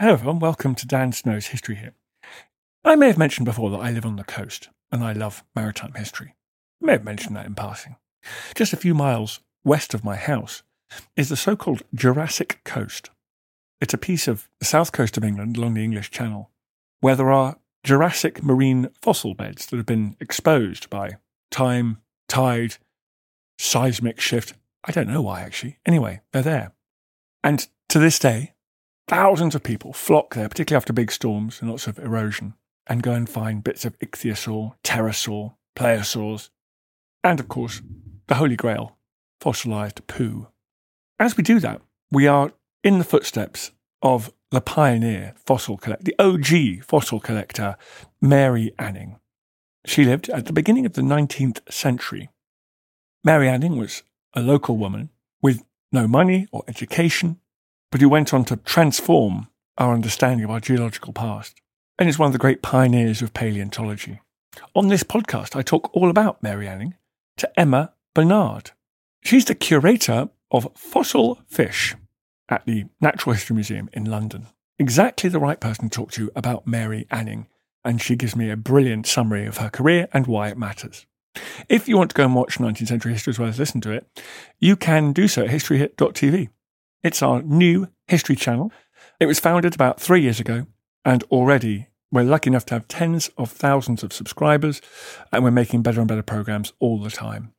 Hello everyone, welcome to Dan Snow's History Hit. I may have mentioned before that I live on the coast and I love maritime history. I may have mentioned that in passing. Just a few miles west of my house is the so called Jurassic Coast. It's a piece of the south coast of England along the English Channel where there are Jurassic marine fossil beds that have been exposed by time, tide, seismic shift. I don't know why actually. Anyway, they're there. And to this day, thousands of people flock there, particularly after big storms and lots of erosion, and go and find bits of ichthyosaur, pterosaur, plesiosaurs, and of course, the Holy Grail, fossilized poo. As we do that, we are in the footsteps of the pioneer fossil collector, the OG fossil collector, Mary Anning. She lived at the beginning of the 19th century. Mary Anning was a local woman with no money or education, but who went on to transform our understanding of our geological past, and is one of the great pioneers of paleontology. On this podcast, I talk all about Mary Anning to Emma Barnard. She's the curator of fossil fish at the Natural History Museum in London. Exactly the right person to talk to about Mary Anning, and she gives me a brilliant summary of her career and why it matters. If you want to go and watch 19th century history as well as listen to it, you can do so at historyhit.tv. It's our new history channel. It was founded about three years ago, and already we're lucky enough to have tens of thousands of subscribers, and we're making better and better programs all the time.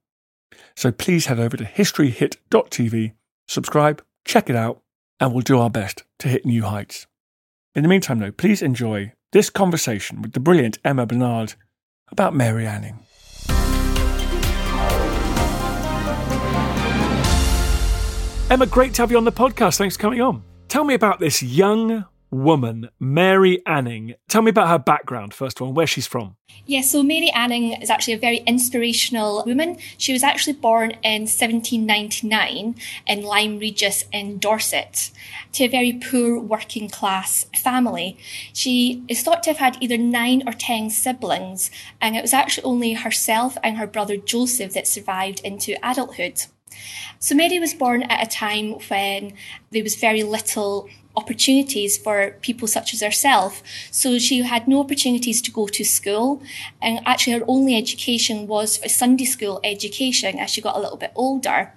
So please head over to historyhit.tv, subscribe, check it out, and we'll do our best to hit new heights. In the meantime, though, please enjoy this conversation with the brilliant Emma Barnard about Mary Anning. Emma, great to have you on the podcast. Thanks for coming on. Tell me about this young woman, Mary Anning. Tell me about her background, first of all, where she's from. Yeah, so Mary Anning is actually a very inspirational woman. She was actually born in 1799 in Lyme Regis in Dorset to a very poor working class family. She is thought to have had either nine or ten siblings, and it was actually only herself and her brother Joseph that survived into adulthood. So Mary was born at a time when there was very little opportunities for people such as herself. So she had no opportunities to go to school. And actually, her only education was a Sunday school education as she got a little bit older.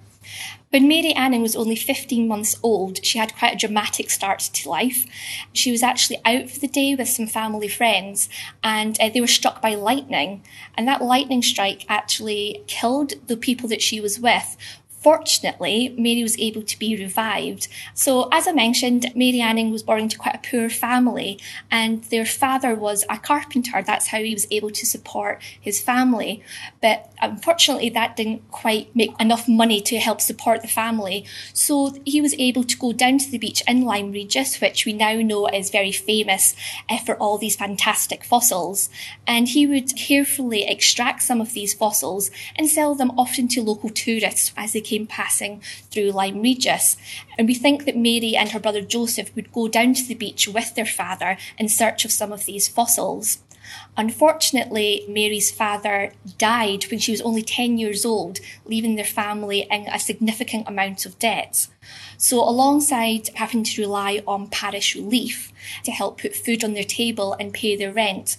When Mary Anning was only 15 months old, she had quite a dramatic start to life. She was actually out for the day with some family friends and uh, they were struck by lightning. And that lightning strike actually killed the people that she was with, Fortunately, Mary was able to be revived. So, as I mentioned, Mary Anning was born into quite a poor family, and their father was a carpenter. That's how he was able to support his family. But unfortunately, that didn't quite make enough money to help support the family. So, he was able to go down to the beach in Lyme Regis, which we now know is very famous uh, for all these fantastic fossils. And he would carefully extract some of these fossils and sell them often to local tourists as they came passing through Lyme Regis. And we think that Mary and her brother Joseph would go down to the beach with their father in search of some of these fossils. Unfortunately, Mary's father died when she was only 10 years old, leaving their family in a significant amount of debt. So, alongside having to rely on parish relief to help put food on their table and pay their rent,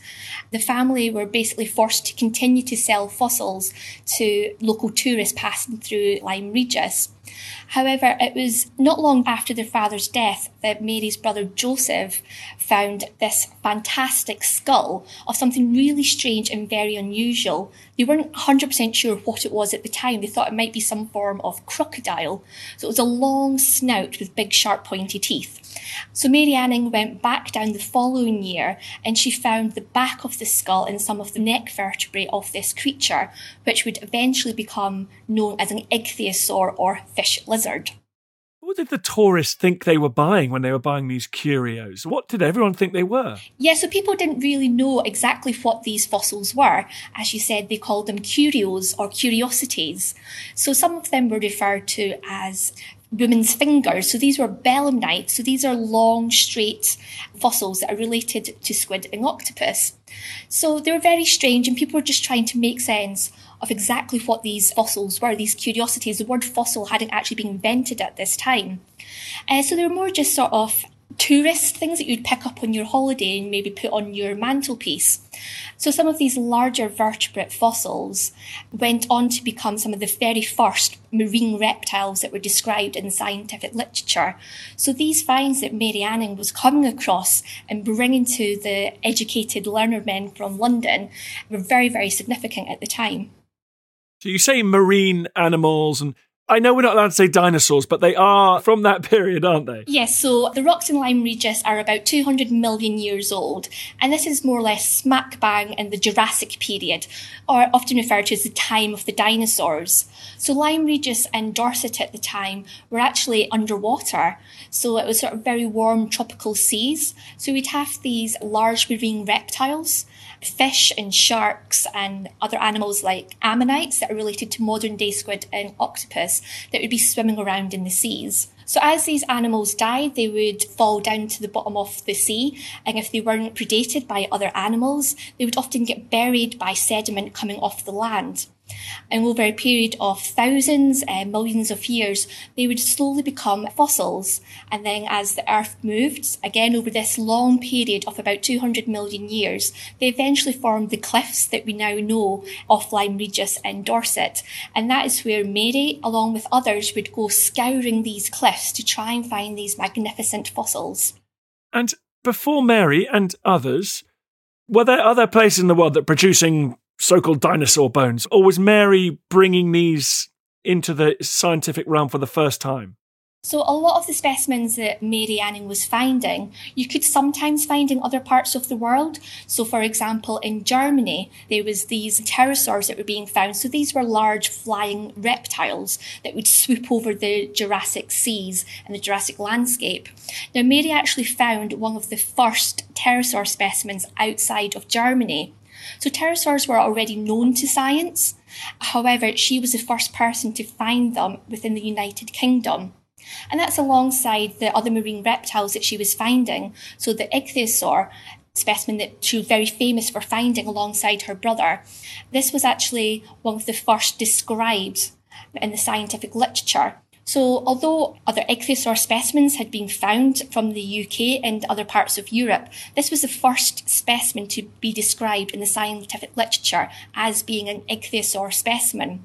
the family were basically forced to continue to sell fossils to local tourists passing through Lyme Regis. However, it was not long after their father's death that Mary's brother Joseph found this fantastic skull of something really strange and very unusual. They weren't 100% sure what it was at the time. They thought it might be some form of crocodile. So it was a long snout with big, sharp, pointy teeth. So Mary Anning went back down the following year and she found the back of the skull and some of the neck vertebrae of this creature, which would eventually become known as an ichthyosaur or fish lizard. What did the tourists think they were buying when they were buying these curios? What did everyone think they were? Yeah, so people didn't really know exactly what these fossils were. As you said, they called them curios or curiosities. So some of them were referred to as women's fingers. So these were belemnites. So these are long, straight fossils that are related to squid and octopus. So they were very strange, and people were just trying to make sense of exactly what these fossils were, these curiosities. The word fossil hadn't actually been invented at this time. Uh, so they were more just sort of tourist things that you'd pick up on your holiday and maybe put on your mantelpiece. So some of these larger vertebrate fossils went on to become some of the very first marine reptiles that were described in scientific literature. So these finds that Mary Anning was coming across and bringing to the educated learner men from London were very, very significant at the time. So you say marine animals and I know we're not allowed to say dinosaurs, but they are from that period, aren't they? Yes, so the rocks in Lyme Regis are about 200 million years old, and this is more or less smack bang in the Jurassic period, or often referred to as the time of the dinosaurs. So Lyme Regis and Dorset at the time were actually underwater, so it was sort of very warm tropical seas. So we'd have these large marine reptiles fish and sharks and other animals like ammonites that are related to modern day squid and octopus that would be swimming around in the seas. So as these animals died, they would fall down to the bottom of the sea, and if they weren't predated by other animals, they would often get buried by sediment coming off the land. And over a period of thousands, uh, millions of years, they would slowly become fossils. And then as the Earth moved, again over this long period of about 200 million years, they eventually formed the cliffs that we now know of Lyme Regis and Dorset. And that is where Mary, along with others, would go scouring these cliffs to try and find these magnificent fossils. And before Mary and others, were there other places in the world that producing so called dinosaur bones? Or was Mary bringing these into the scientific realm for the first time? So, a lot of the specimens that Mary Anning was finding, you could sometimes find in other parts of the world. So, for example, in Germany, there was these pterosaurs that were being found. So, these were large flying reptiles that would swoop over the Jurassic seas and the Jurassic landscape. Now, Mary actually found one of the first pterosaur specimens outside of Germany. So pterosaurs were already known to science. However, she was the first person to find them within the United Kingdom. And that's alongside the other marine reptiles that she was finding. So the ichthyosaur specimen that she was very famous for finding alongside her brother. This was actually one of the first described in the scientific literature. So, although other ichthyosaur specimens had been found from the UK and other parts of Europe, this was the first specimen to be described in the scientific literature as being an ichthyosaur specimen.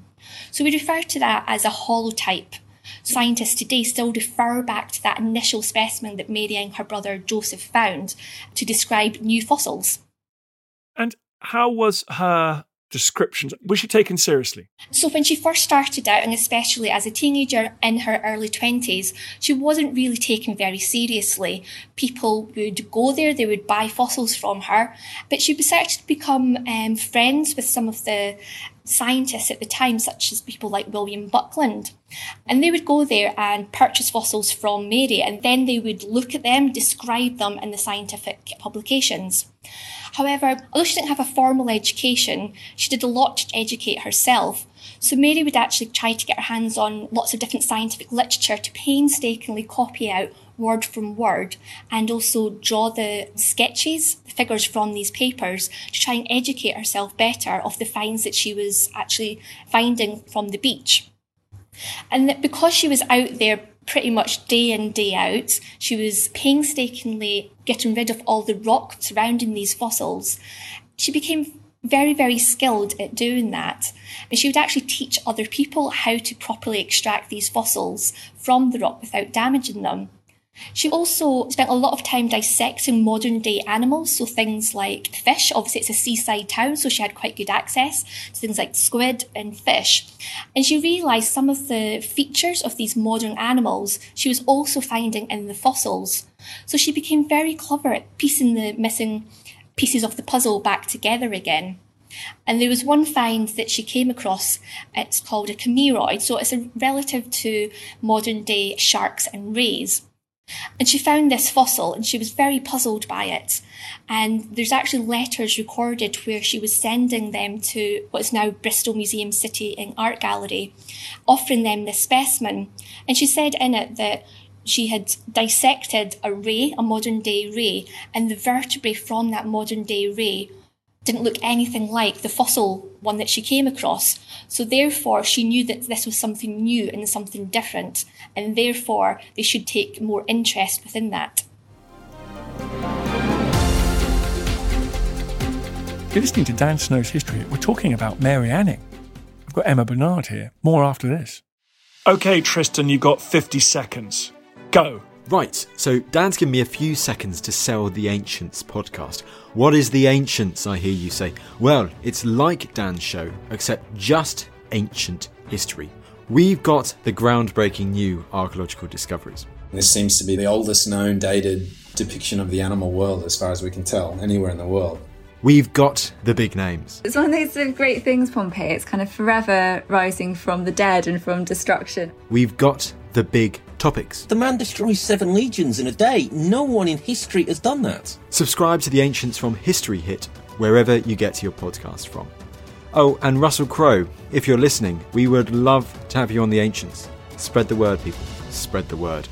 So, we refer to that as a holotype. Scientists today still refer back to that initial specimen that Mary and her brother Joseph found to describe new fossils. And how was her descriptions. Was she taken seriously? So, when she first started out, and especially as a teenager in her early 20s, she wasn't really taken very seriously. People would go there, they would buy fossils from her, but she started to become um, friends with some of the scientists at the time, such as people like William Buckland. And they would go there and purchase fossils from Mary, and then they would look at them, describe them in the scientific publications. However, although she didn't have a formal education, she did a lot to educate herself. So Mary would actually try to get her hands on lots of different scientific literature to painstakingly copy out word from word and also draw the sketches, the figures from these papers to try and educate herself better of the finds that she was actually finding from the beach. And that because she was out there pretty much day in, day out. She was painstakingly getting rid of all the rock surrounding these fossils. She became very, very skilled at doing that. And she would actually teach other people how to properly extract these fossils from the rock without damaging them. She also spent a lot of time dissecting modern day animals, so things like fish. Obviously, it's a seaside town, so she had quite good access to things like squid and fish. And she realised some of the features of these modern animals she was also finding in the fossils. So she became very clever at piecing the missing pieces of the puzzle back together again. And there was one find that she came across. It's called a chimeroid. So it's a relative to modern day sharks and rays. And she found this fossil and she was very puzzled by it. And there's actually letters recorded where she was sending them to what is now Bristol Museum City and Art Gallery, offering them this specimen. And she said in it that she had dissected a ray, a modern day ray, and the vertebrae from that modern day ray didn't look anything like the fossil one that she came across. So therefore, she knew that this was something new and something different, and therefore they should take more interest within that. You're listening to Dan Snow's History. We're talking about Mary Anning. I've got Emma Barnard here. More after this. Okay, Tristan, you've got 50 seconds. Go. Right, so Dan's given me a few seconds to sell the Ancients podcast. What is the Ancients, I hear you say? Well, it's like Dan's show, except just ancient history. We've got the groundbreaking new archaeological discoveries. This seems to be the oldest known dated depiction of the animal world, as far as we can tell, anywhere in the world. We've got the big names. It's one of those great things, Pompeii. It's kind of forever rising from the dead and from destruction. We've got the big topics. The man destroys seven legions in a day. No one in history has done that. Subscribe to the Ancients from History Hit, wherever you get your podcast from. Oh, and Russell Crowe, if you're listening, we would love to have you on the Ancients. Spread the word, people. Spread the word.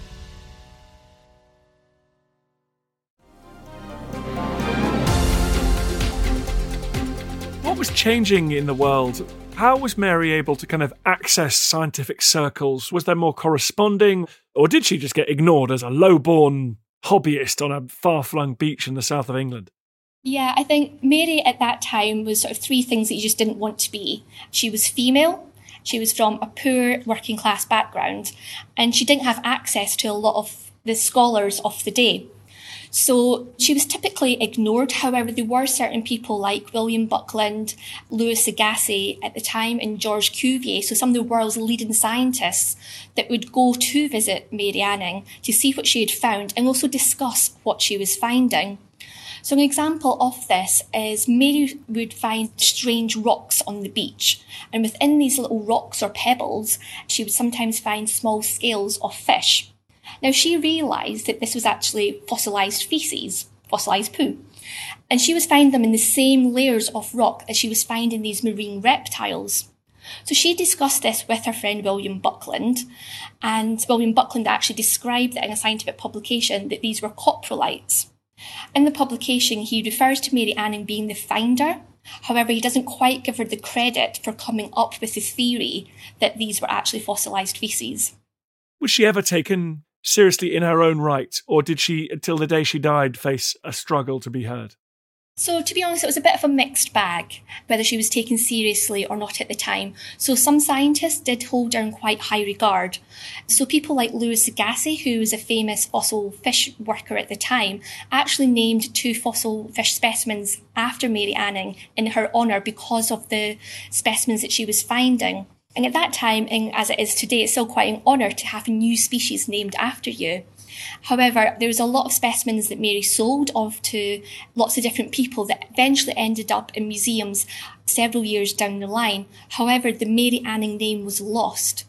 What was changing in the world how was Mary able to kind of access scientific circles? Was there more corresponding, or did she just get ignored as a low born hobbyist on a far flung beach in the south of England? Yeah, I think Mary at that time was sort of three things that you just didn't want to be. She was female, she was from a poor working class background, and she didn't have access to a lot of the scholars of the day. So she was typically ignored. However, there were certain people like William Buckland, Louis Agassiz at the time, and George Cuvier, so some of the world's leading scientists, that would go to visit Mary Anning to see what she had found and also discuss what she was finding. So, an example of this is Mary would find strange rocks on the beach, and within these little rocks or pebbles, she would sometimes find small scales of fish. Now, she realised that this was actually fossilised feces, fossilised poo. And she was finding them in the same layers of rock as she was finding these marine reptiles. So she discussed this with her friend William Buckland, and William Buckland actually described it in a scientific publication that these were coprolites. In the publication, he refers to Mary Anning being the finder. However, he doesn't quite give her the credit for coming up with the theory that these were actually fossilised feces. Was she ever taken seriously in her own right, or did she, until the day she died, face a struggle to be heard? So, to be honest, it was a bit of a mixed bag, whether she was taken seriously or not at the time. So, some scientists did hold her in quite high regard. So, people like Louis Agassiz, who was a famous fossil fish worker at the time, actually named two fossil fish specimens after Mary Anning in her honour because of the specimens that she was finding. And at that time, and as it is today, it's still quite an honour to have a new species named after you. However, there was a lot of specimens that Mary sold off to lots of different people that eventually ended up in museums several years down the line. However, the Mary Anning name was lost.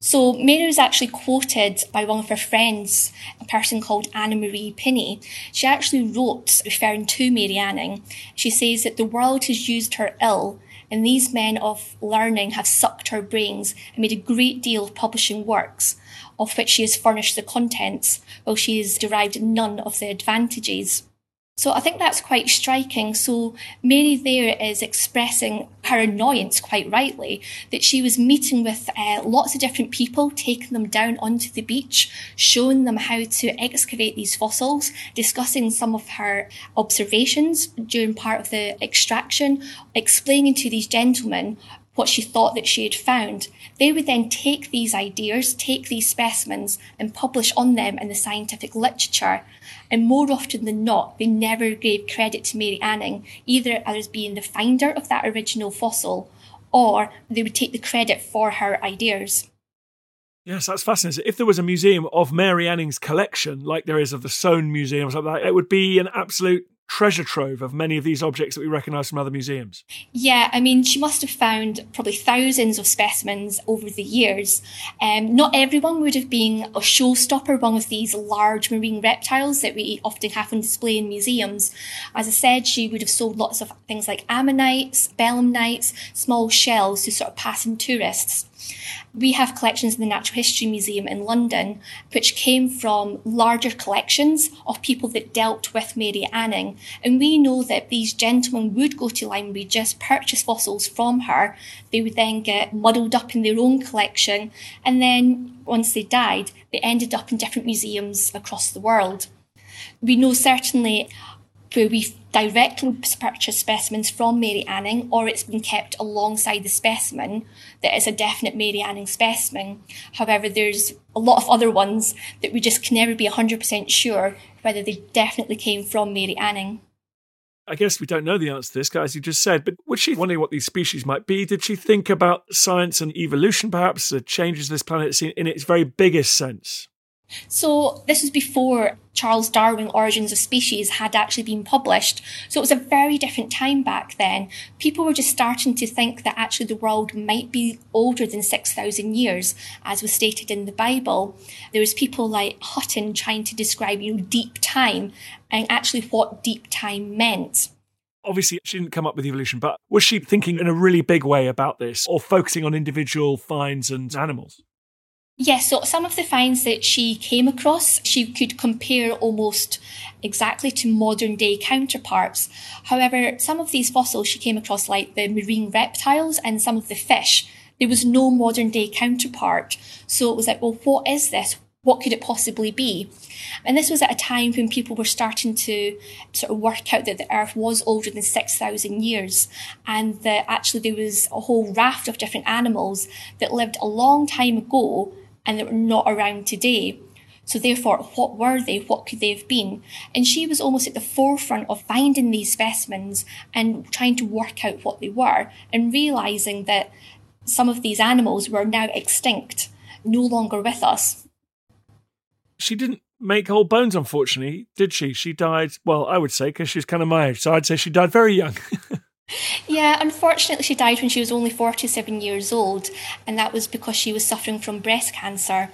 So Mary was actually quoted by one of her friends, a person called Anna Marie Pinney. She actually wrote, referring to Mary Anning, she says that the world has used her ill and these men of learning have sucked her brains and made a great deal of publishing works, of which she has furnished the contents, while she has derived none of the advantages. So I think that's quite striking. So Mary there is expressing her annoyance quite rightly that she was meeting with uh, lots of different people, taking them down onto the beach, showing them how to excavate these fossils, discussing some of her observations during part of the extraction, explaining to these gentlemen what she thought that she had found. They would then take these ideas, take these specimens, and publish on them in the scientific literature. And more often than not, they never gave credit to Mary Anning, either as being the finder of that original fossil, or they would take the credit for her ideas. Yes, that's fascinating. If there was a museum of Mary Anning's collection, like there is of the Soane Museum or something like that, it would be an absolute treasure trove of many of these objects that we recognise from other museums. Yeah, I mean, she must have found probably thousands of specimens over the years. Um, not everyone would have been a showstopper, one of these large marine reptiles that we often have on display in museums. As I said, she would have sold lots of things like ammonites, belemnites, small shells to sort of passing tourists. We have collections in the Natural History Museum in London, which came from larger collections of people that dealt with Mary Anning. And we know that these gentlemen would go to Lyme Regis, purchase fossils from her. They would then get muddled up in their own collection. And then once they died, they ended up in different museums across the world. We know certainly where we've directly purchased specimens from Mary Anning or it's been kept alongside the specimen that is a definite Mary Anning specimen. However, there's a lot of other ones that we just can never be 100% sure whether they definitely came from Mary Anning. I guess we don't know the answer to this, as you just said, but was she wondering what these species might be? Did she think about science and evolution, perhaps, the changes this planet has seen in its very biggest sense? So this was before Charles Darwin Origins of Species had actually been published. So it was a very different time back then. People were just starting to think that actually the world might be older than 6,000 years, as was stated in the Bible. There was people like Hutton trying to describe, you know, deep time and actually what deep time meant obviously she didn't come up with evolution, but was she thinking in a really big way about this or focusing on individual finds and animals? Yes, so some of the finds that she came across, she could compare almost exactly to modern day counterparts. However, some of these fossils she came across, like the marine reptiles and some of the fish, there was no modern day counterpart. So it was like, well, what is this? What could it possibly be? And this was at a time when people were starting to sort of work out that the Earth was older than 6,000 years and that actually there was a whole raft of different animals that lived a long time ago and they were not around today. So therefore, what were they? What could they have been? And she was almost at the forefront of finding these specimens and trying to work out what they were and realizing that some of these animals were now extinct, no longer with us. She didn't make whole bones, unfortunately, did she? She died, well, I would say, because she's kind of my age. So I'd say she died very young. Yeah, unfortunately, she died when she was only 47 years old, and that was because she was suffering from breast cancer.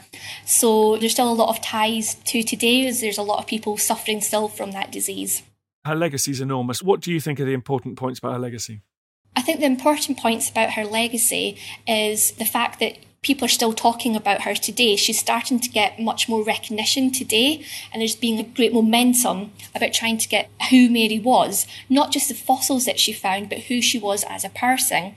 So there's still a lot of ties to today, as there's a lot of people suffering still from that disease. Her legacy is enormous. What do you think are the important points about her legacy? I think the important points about her legacy is the fact that people are still talking about her today. She's starting to get much more recognition today, and there's been a great momentum about trying to get who Mary was, not just the fossils that she found, but who she was as a person.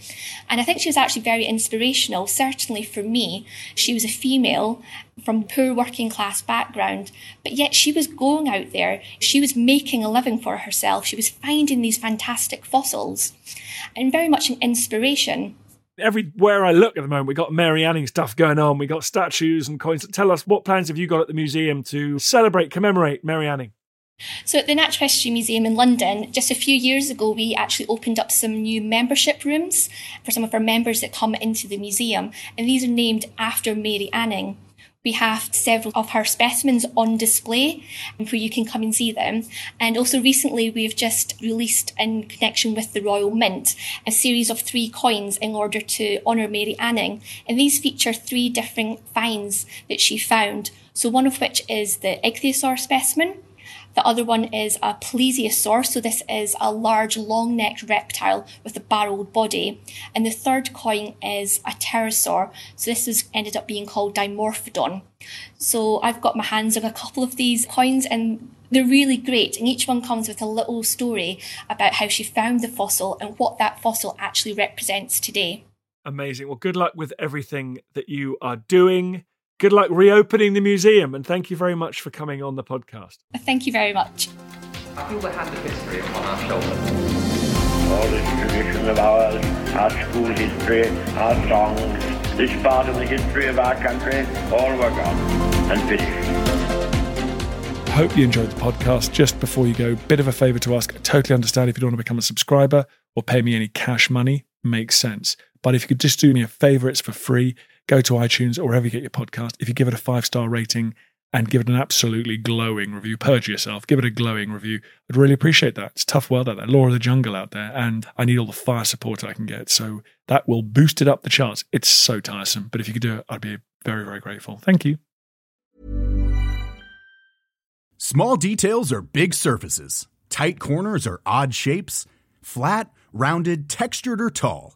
And I think she was actually very inspirational, certainly for me. She was a female from poor working class background, but yet she was going out there, she was making a living for herself, she was finding these fantastic fossils, and very much an inspiration everywhere I look at the moment, we got Mary Anning stuff going on. We got statues and coins. Tell us what plans have you got at the museum to celebrate, commemorate Mary Anning? So, at the Natural History Museum in London, just a few years ago, we actually opened up some new membership rooms for some of our members that come into the museum, and these are named after Mary Anning. We have several of her specimens on display um, where you can come and see them. And also recently we've just released in connection with the Royal Mint a series of three coins in order to honour Mary Anning. And these feature three different finds that she found. So one of which is the ichthyosaur specimen, the other one is a plesiosaur, so this is a large long necked reptile with a barreled body. And the third coin is a pterosaur, so this has ended up being called Dimorphodon. So I've got my hands on a couple of these coins, and They're really great, and each one comes with a little story about how she found the fossil and what that fossil actually represents today. Amazing. Well, good luck with everything that you are doing. Good luck reopening the museum, and thank you very much for coming on the podcast. Thank you very much. I feel the hand of history upon our shoulders. All this tradition of ours, our school history, our songs, this part of the history of our country, all were gone and finished. Hope you enjoyed the podcast. Just before you go, bit of a favor to ask. I totally understand if you don't want to become a subscriber or pay me any cash money. Makes sense. But if you could just do me a favor, it's for free go to iTunes or wherever you get your podcast. If you give it a five star rating and give it an absolutely glowing review, purge yourself, give it a glowing review. I'd really appreciate that. It's tough world out there, law of the jungle out there, and I need all the fire support I can get. So that will boost it up the charts. It's so tiresome, but if you could do it, I'd be very, very grateful. Thank you. Small details are big surfaces, tight corners are odd shapes, flat, rounded, textured, or tall.